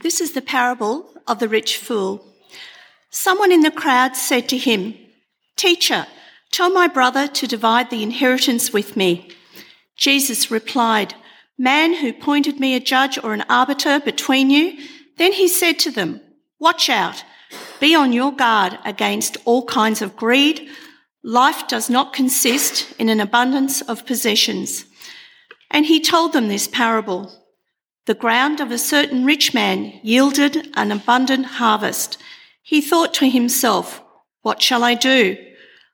This is the parable of the rich fool. Someone in the crowd said to him, Teacher, tell my brother to divide the inheritance with me. Jesus replied, Man who appointed me a judge or an arbiter between you? Then he said to them, Watch out. Be on your guard against all kinds of greed. Life does not consist in an abundance of possessions. And he told them this parable. The ground of a certain rich man yielded an abundant harvest. He thought to himself, What shall I do?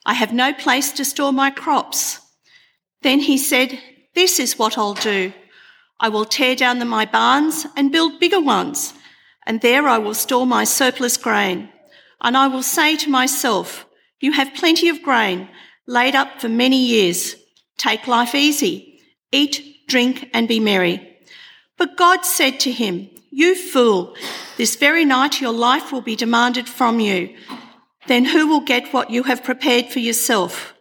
I have no place to store my crops. Then he said, This is what I'll do. I will tear down the, my barns and build bigger ones, and there I will store my surplus grain. And I will say to myself, You have plenty of grain laid up for many years. Take life easy. Eat, drink, and be merry. But God said to him, You fool, this very night your life will be demanded from you. Then who will get what you have prepared for yourself?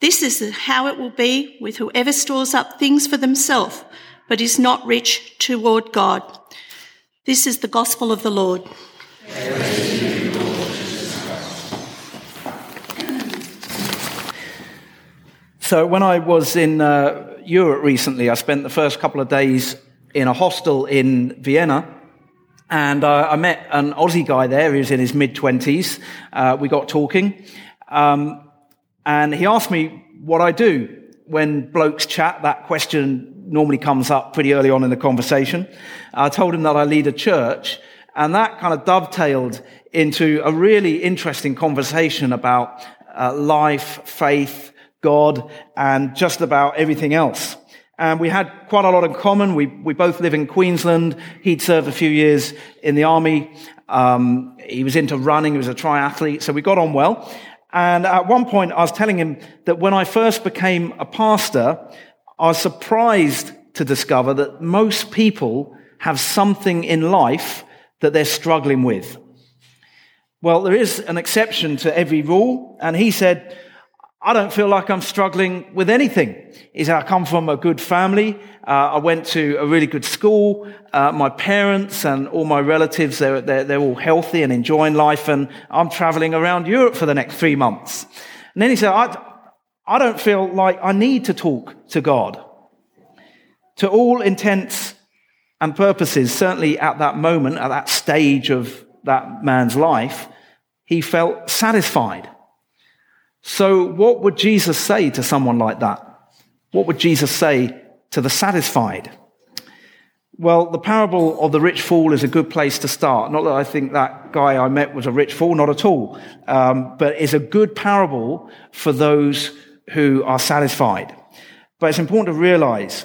This is how it will be with whoever stores up things for themselves, but is not rich toward God. This is the gospel of the Lord. So, when I was in uh, Europe recently, I spent the first couple of days in a hostel in Vienna. And uh, I met an Aussie guy there who's in his mid 20s. Uh, we got talking. Um, and he asked me what I do. When blokes chat, that question normally comes up pretty early on in the conversation. I told him that I lead a church, and that kind of dovetailed into a really interesting conversation about uh, life, faith, God, and just about everything else. And we had quite a lot in common. We, we both live in Queensland. He'd served a few years in the army. Um, he was into running. He was a triathlete. So we got on well. And at one point, I was telling him that when I first became a pastor, I was surprised to discover that most people have something in life that they're struggling with. Well, there is an exception to every rule. And he said, I don't feel like I'm struggling with anything. Said, I come from a good family. Uh, I went to a really good school. Uh, my parents and all my relatives, they're, they're, they're, all healthy and enjoying life. And I'm traveling around Europe for the next three months. And then he said, I, I don't feel like I need to talk to God. To all intents and purposes, certainly at that moment, at that stage of that man's life, he felt satisfied. So, what would Jesus say to someone like that? What would Jesus say to the satisfied? Well, the parable of the rich fool is a good place to start. Not that I think that guy I met was a rich fool, not at all. Um, but it's a good parable for those who are satisfied. But it's important to realize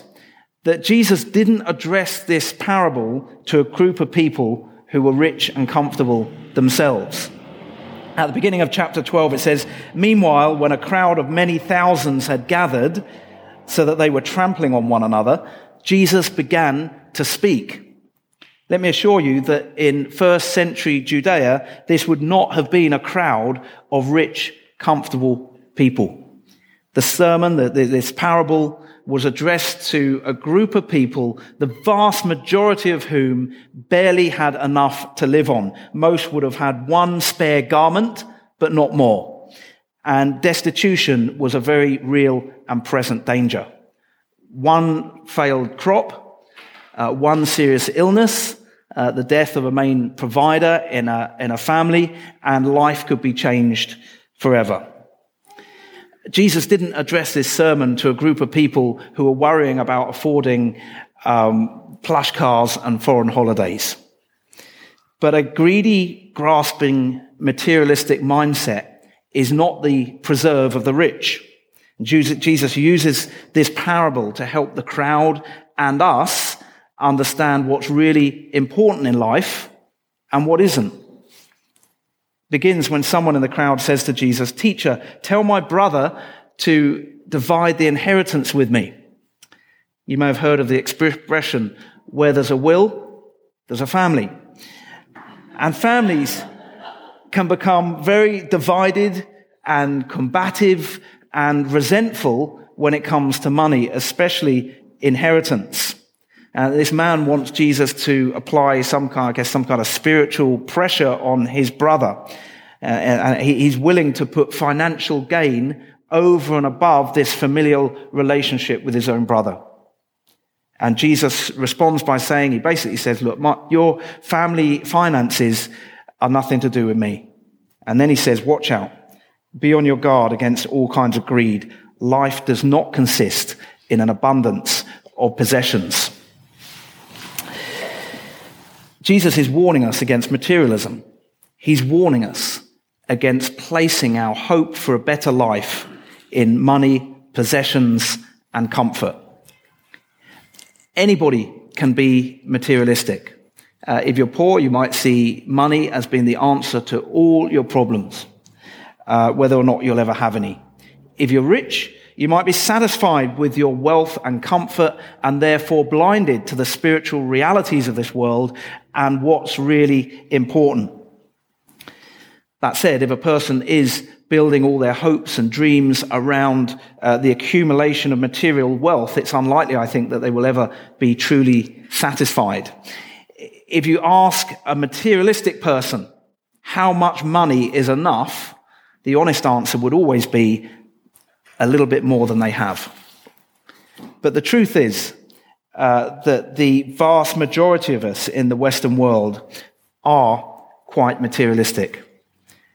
that Jesus didn't address this parable to a group of people who were rich and comfortable themselves. At the beginning of chapter 12, it says, Meanwhile, when a crowd of many thousands had gathered so that they were trampling on one another, Jesus began to speak. Let me assure you that in first century Judea, this would not have been a crowd of rich, comfortable people. The sermon, this parable, was addressed to a group of people, the vast majority of whom barely had enough to live on. Most would have had one spare garment, but not more. And destitution was a very real and present danger. One failed crop, uh, one serious illness, uh, the death of a main provider in a, in a family, and life could be changed forever. Jesus didn't address this sermon to a group of people who were worrying about affording um, plush cars and foreign holidays. But a greedy, grasping, materialistic mindset is not the preserve of the rich. Jesus uses this parable to help the crowd and us understand what's really important in life and what isn't begins when someone in the crowd says to Jesus, Teacher, tell my brother to divide the inheritance with me. You may have heard of the expression, where there's a will, there's a family. And families can become very divided and combative and resentful when it comes to money, especially inheritance. And this man wants Jesus to apply some kind, I guess, some kind of spiritual pressure on his brother. Uh, and he's willing to put financial gain over and above this familial relationship with his own brother. And Jesus responds by saying, he basically says, look, my, your family finances are nothing to do with me. And then he says, watch out. Be on your guard against all kinds of greed. Life does not consist in an abundance of possessions. Jesus is warning us against materialism. He's warning us against placing our hope for a better life in money, possessions, and comfort. Anybody can be materialistic. Uh, if you're poor, you might see money as being the answer to all your problems, uh, whether or not you'll ever have any. If you're rich, you might be satisfied with your wealth and comfort and therefore blinded to the spiritual realities of this world and what's really important. That said, if a person is building all their hopes and dreams around uh, the accumulation of material wealth, it's unlikely, I think, that they will ever be truly satisfied. If you ask a materialistic person how much money is enough, the honest answer would always be a little bit more than they have. But the truth is uh, that the vast majority of us in the Western world are quite materialistic.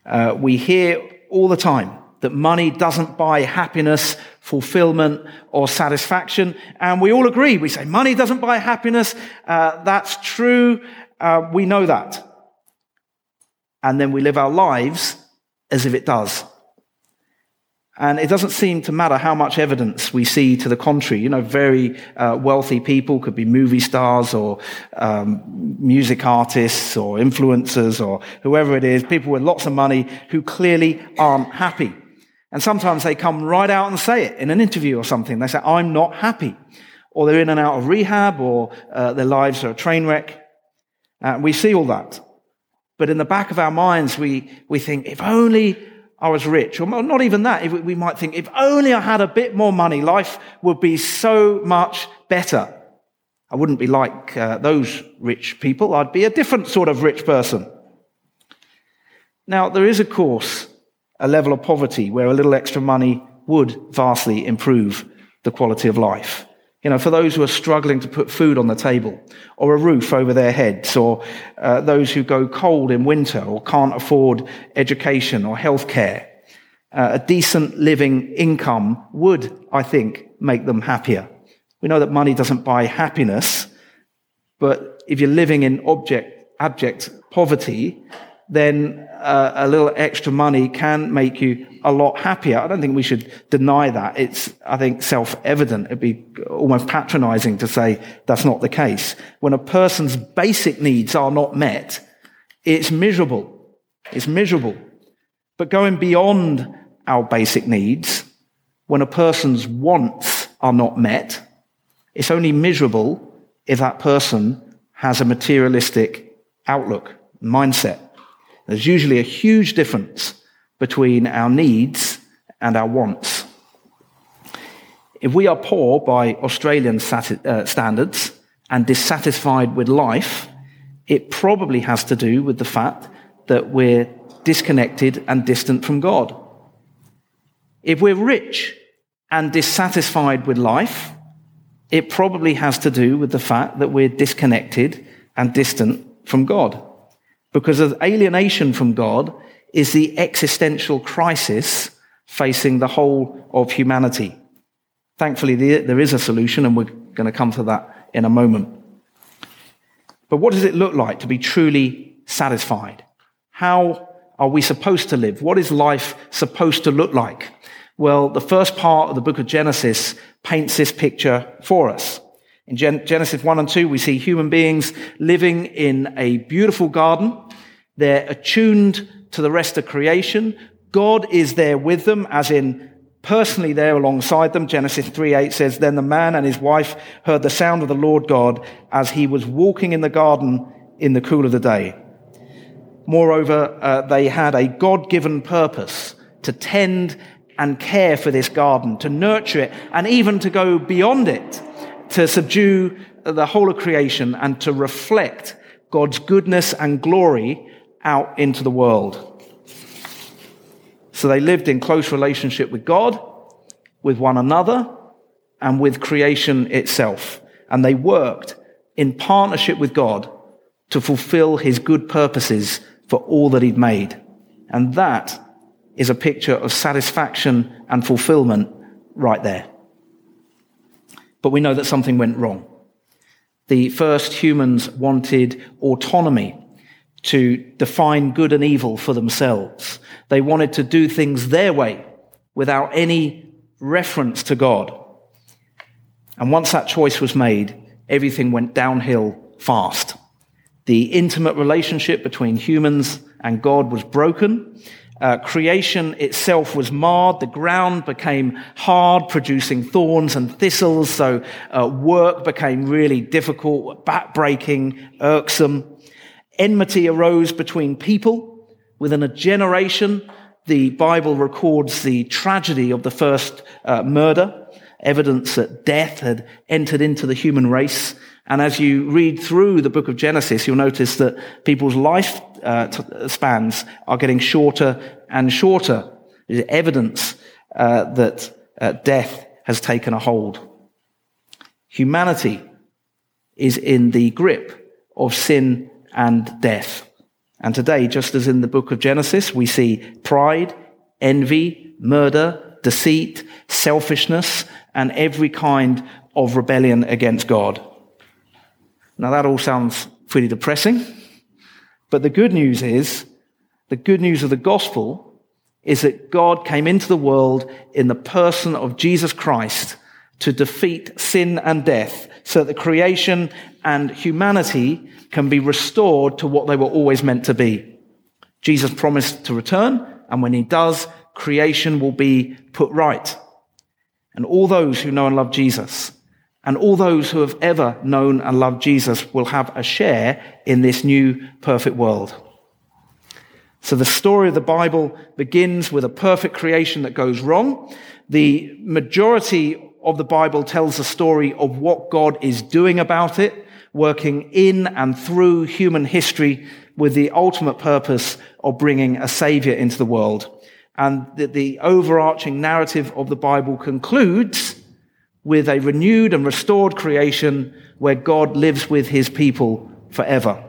Uh, we hear all the time that money doesn't buy happiness, fulfillment, or satisfaction. And we all agree. We say money doesn't buy happiness. Uh, that's true. Uh, we know that. And then we live our lives as if it does. And it doesn't seem to matter how much evidence we see to the contrary. You know, very uh, wealthy people could be movie stars or um, music artists or influencers or whoever it is, people with lots of money who clearly aren't happy. And sometimes they come right out and say it in an interview or something. They say, I'm not happy. Or they're in and out of rehab or uh, their lives are a train wreck. Uh, we see all that. But in the back of our minds, we, we think, if only I was rich, or not even that. We might think, if only I had a bit more money, life would be so much better. I wouldn't be like uh, those rich people. I'd be a different sort of rich person. Now, there is, of course, a level of poverty where a little extra money would vastly improve the quality of life. You know, for those who are struggling to put food on the table, or a roof over their heads, or uh, those who go cold in winter, or can't afford education or health care, uh, a decent living income would, I think, make them happier. We know that money doesn't buy happiness, but if you're living in object, abject poverty, then uh, a little extra money can make you a lot happier. I don't think we should deny that. It's, I think, self-evident. It'd be almost patronizing to say that's not the case. When a person's basic needs are not met, it's miserable. It's miserable. But going beyond our basic needs, when a person's wants are not met, it's only miserable if that person has a materialistic outlook, mindset. There's usually a huge difference between our needs and our wants. If we are poor by Australian uh, standards and dissatisfied with life, it probably has to do with the fact that we're disconnected and distant from God. If we're rich and dissatisfied with life, it probably has to do with the fact that we're disconnected and distant from God. Because alienation from God is the existential crisis facing the whole of humanity. Thankfully, there is a solution, and we're going to come to that in a moment. But what does it look like to be truly satisfied? How are we supposed to live? What is life supposed to look like? Well, the first part of the book of Genesis paints this picture for us. In Genesis 1 and 2, we see human beings living in a beautiful garden. They're attuned to the rest of creation. God is there with them, as in personally there alongside them. Genesis 3 8 says, Then the man and his wife heard the sound of the Lord God as he was walking in the garden in the cool of the day. Moreover, uh, they had a God given purpose to tend and care for this garden, to nurture it, and even to go beyond it, to subdue the whole of creation and to reflect God's goodness and glory out into the world. So they lived in close relationship with God, with one another, and with creation itself. And they worked in partnership with God to fulfill his good purposes for all that he'd made. And that is a picture of satisfaction and fulfillment right there. But we know that something went wrong. The first humans wanted autonomy to define good and evil for themselves. They wanted to do things their way without any reference to God. And once that choice was made, everything went downhill fast. The intimate relationship between humans and God was broken. Uh, creation itself was marred. The ground became hard, producing thorns and thistles. So uh, work became really difficult, backbreaking, irksome. Enmity arose between people. Within a generation, the Bible records the tragedy of the first uh, murder, evidence that death had entered into the human race. And as you read through the book of Genesis, you'll notice that people's life uh, spans are getting shorter and shorter. There's evidence uh, that uh, death has taken a hold. Humanity is in the grip of sin and death. And today, just as in the book of Genesis, we see pride, envy, murder, deceit, selfishness, and every kind of rebellion against God. Now that all sounds pretty depressing, but the good news is, the good news of the gospel is that God came into the world in the person of Jesus Christ to defeat sin and death so that the creation and humanity can be restored to what they were always meant to be. Jesus promised to return, and when he does, creation will be put right. And all those who know and love Jesus and all those who have ever known and loved Jesus will have a share in this new perfect world. So the story of the Bible begins with a perfect creation that goes wrong. The majority of the Bible tells the story of what God is doing about it, working in and through human history with the ultimate purpose of bringing a savior into the world. And the, the overarching narrative of the Bible concludes with a renewed and restored creation where God lives with his people forever.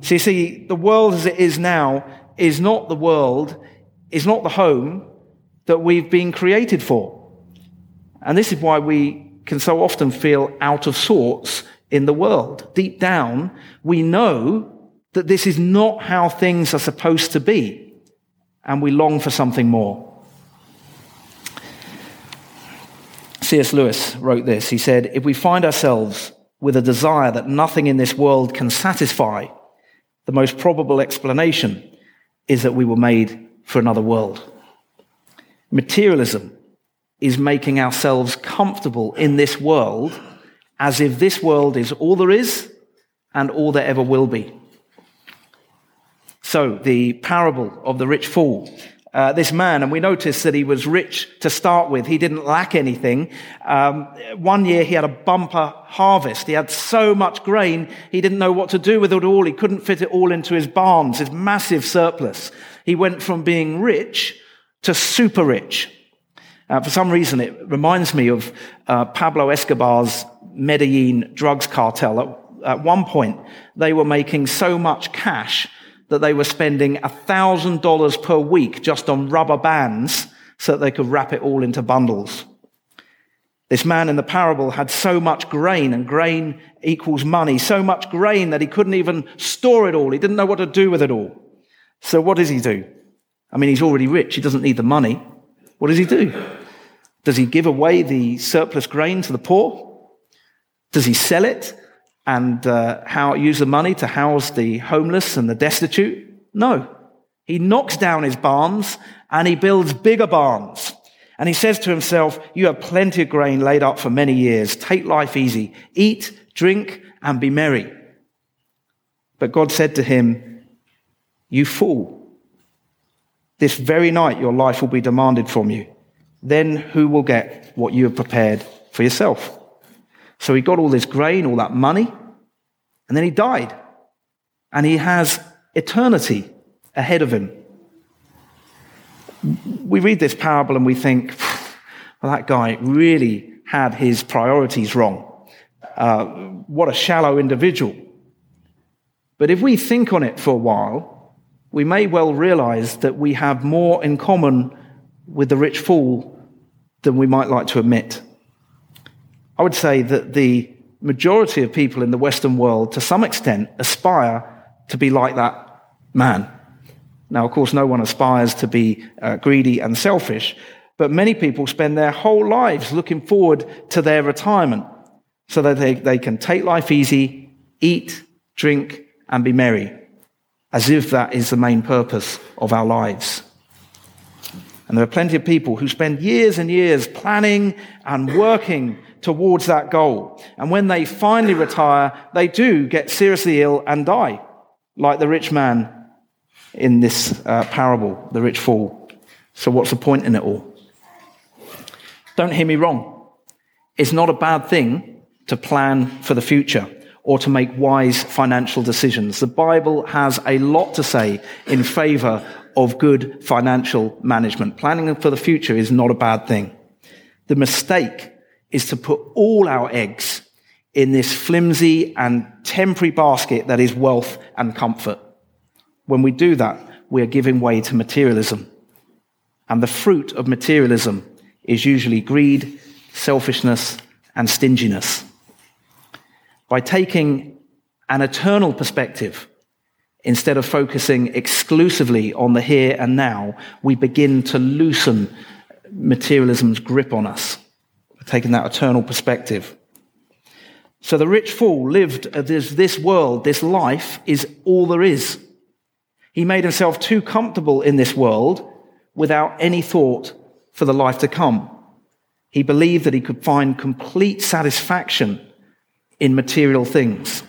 So you see, the world as it is now is not the world, is not the home that we've been created for. And this is why we can so often feel out of sorts in the world. Deep down, we know that this is not how things are supposed to be, and we long for something more. C.S. Lewis wrote this. He said, If we find ourselves with a desire that nothing in this world can satisfy, the most probable explanation is that we were made for another world. Materialism is making ourselves comfortable in this world as if this world is all there is and all there ever will be. So, the parable of the rich fool uh, this man, and we notice that he was rich to start with. He didn't lack anything. Um, one year he had a bumper harvest. He had so much grain, he didn't know what to do with it all. He couldn't fit it all into his barns, his massive surplus. He went from being rich to super rich. Uh, for some reason, it reminds me of uh, Pablo Escobar's Medellin drugs cartel. At, at one point, they were making so much cash that they were spending $1,000 per week just on rubber bands so that they could wrap it all into bundles. This man in the parable had so much grain, and grain equals money, so much grain that he couldn't even store it all. He didn't know what to do with it all. So what does he do? I mean, he's already rich. He doesn't need the money. What does he do? Does he give away the surplus grain to the poor? Does he sell it? And uh, how use the money to house the homeless and the destitute. No. He knocks down his barns and he builds bigger barns. And he says to himself, you have plenty of grain laid up for many years. Take life easy. Eat, drink, and be merry. But God said to him, you fool. This very night your life will be demanded from you. Then who will get what you have prepared for yourself? So he got all this grain, all that money, and then he died. And he has eternity ahead of him. We read this parable and we think, well, that guy really had his priorities wrong. Uh, what a shallow individual. But if we think on it for a while, we may well realize that we have more in common with the rich fool than we might like to admit. I would say that the majority of people in the Western world, to some extent, aspire to be like that man. Now, of course, no one aspires to be uh, greedy and selfish, but many people spend their whole lives looking forward to their retirement so that they, they can take life easy, eat, drink, and be merry, as if that is the main purpose of our lives. And there are plenty of people who spend years and years planning and working towards that goal. And when they finally retire, they do get seriously ill and die, like the rich man in this uh, parable, the rich fool. So, what's the point in it all? Don't hear me wrong. It's not a bad thing to plan for the future or to make wise financial decisions. The Bible has a lot to say in favor of good financial management. Planning for the future is not a bad thing. The mistake is to put all our eggs in this flimsy and temporary basket that is wealth and comfort. When we do that, we are giving way to materialism. And the fruit of materialism is usually greed, selfishness, and stinginess. By taking an eternal perspective, instead of focusing exclusively on the here and now, we begin to loosen materialism's grip on us, taking that eternal perspective. So the rich fool lived as this world, this life is all there is. He made himself too comfortable in this world without any thought for the life to come. He believed that he could find complete satisfaction in material things.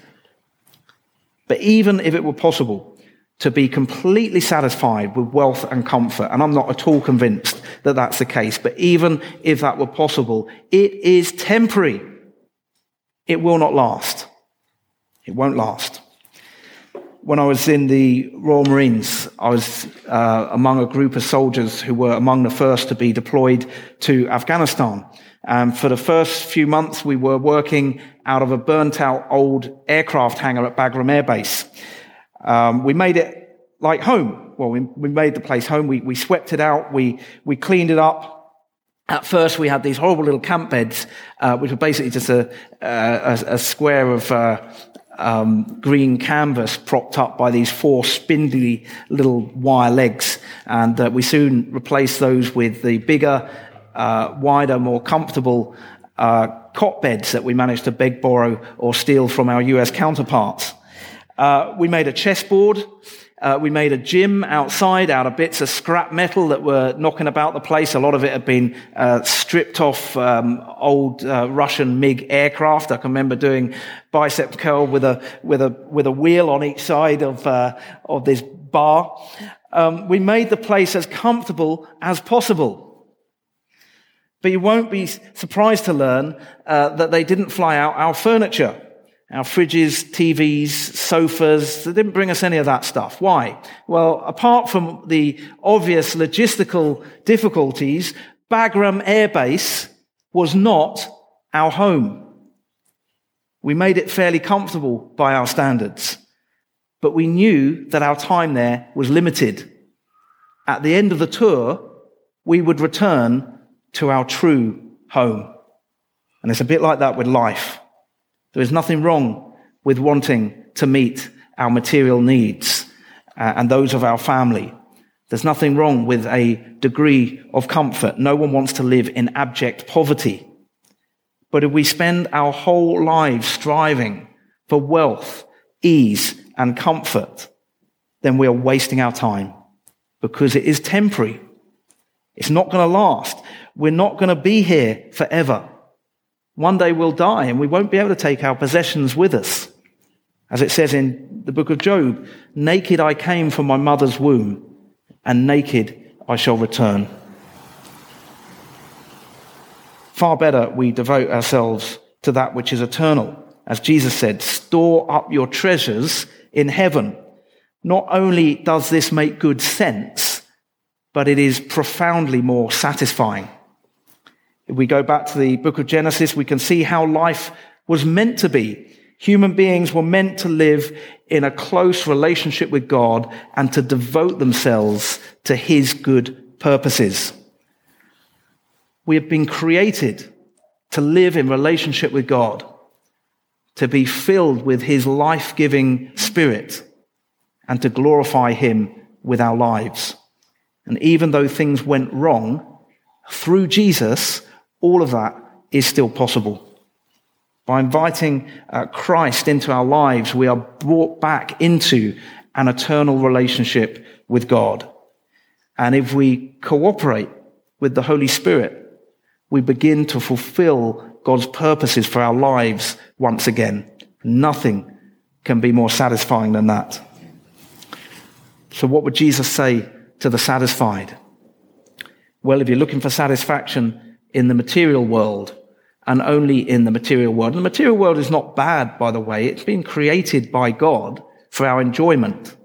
But even if it were possible to be completely satisfied with wealth and comfort, and I'm not at all convinced that that's the case, but even if that were possible, it is temporary. It will not last. It won't last. When I was in the Royal Marines, I was uh, among a group of soldiers who were among the first to be deployed to Afghanistan. And for the first few months, we were working out of a burnt out old aircraft hangar at Bagram Air Base. Um, we made it like home. Well, we, we made the place home. We, we swept it out. We, we cleaned it up. At first, we had these horrible little camp beds, uh, which were basically just a, uh, a, a square of uh, um, green canvas propped up by these four spindly little wire legs. And uh, we soon replaced those with the bigger, uh, wider, more comfortable cot beds that we managed to beg, borrow, or steal from our US counterparts. Uh, we made a chessboard. Uh, we made a gym outside out of bits of scrap metal that were knocking about the place. A lot of it had been uh, stripped off um, old uh, Russian MiG aircraft. I can remember doing bicep curl with a with a with a wheel on each side of uh, of this bar. Um, we made the place as comfortable as possible. But you won't be surprised to learn uh, that they didn't fly out our furniture. Our fridges, TVs, sofas, they didn't bring us any of that stuff. Why? Well, apart from the obvious logistical difficulties, Bagram Air Base was not our home. We made it fairly comfortable by our standards, but we knew that our time there was limited. At the end of the tour, we would return to our true home. And it's a bit like that with life. There is nothing wrong with wanting to meet our material needs uh, and those of our family. There's nothing wrong with a degree of comfort. No one wants to live in abject poverty. But if we spend our whole lives striving for wealth, ease, and comfort, then we are wasting our time because it is temporary. It's not going to last. We're not going to be here forever. One day we'll die and we won't be able to take our possessions with us. As it says in the book of Job, naked I came from my mother's womb and naked I shall return. Far better we devote ourselves to that which is eternal. As Jesus said, store up your treasures in heaven. Not only does this make good sense, but it is profoundly more satisfying. If we go back to the book of Genesis, we can see how life was meant to be. Human beings were meant to live in a close relationship with God and to devote themselves to his good purposes. We have been created to live in relationship with God, to be filled with his life giving spirit, and to glorify him with our lives. And even though things went wrong, through Jesus, all of that is still possible. By inviting uh, Christ into our lives, we are brought back into an eternal relationship with God. And if we cooperate with the Holy Spirit, we begin to fulfill God's purposes for our lives once again. Nothing can be more satisfying than that. So, what would Jesus say to the satisfied? Well, if you're looking for satisfaction in the material world, and only in the material world. And the material world is not bad, by the way. It's been created by God for our enjoyment.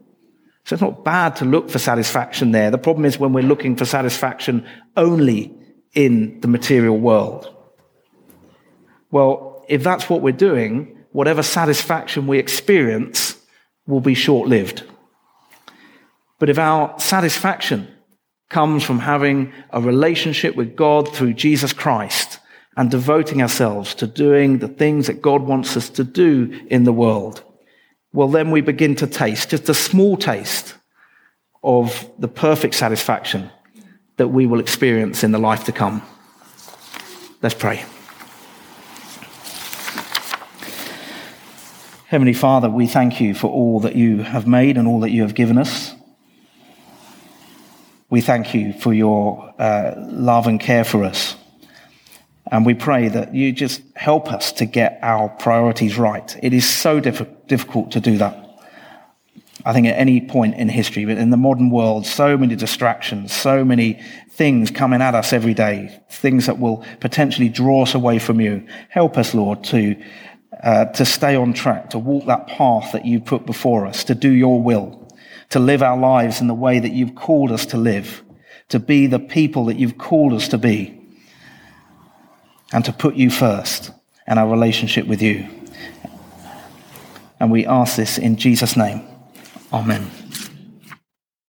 So it's not bad to look for satisfaction there. The problem is when we're looking for satisfaction only in the material world. Well, if that's what we're doing, whatever satisfaction we experience will be short lived. But if our satisfaction comes from having a relationship with God through Jesus Christ, and devoting ourselves to doing the things that God wants us to do in the world, well, then we begin to taste just a small taste of the perfect satisfaction that we will experience in the life to come. Let's pray. Heavenly Father, we thank you for all that you have made and all that you have given us. We thank you for your uh, love and care for us. And we pray that you just help us to get our priorities right. It is so diff- difficult to do that. I think at any point in history, but in the modern world, so many distractions, so many things coming at us every day, things that will potentially draw us away from you. Help us, Lord, to, uh, to stay on track, to walk that path that you put before us, to do your will, to live our lives in the way that you've called us to live, to be the people that you've called us to be and to put you first and our relationship with you. And we ask this in Jesus' name. Amen.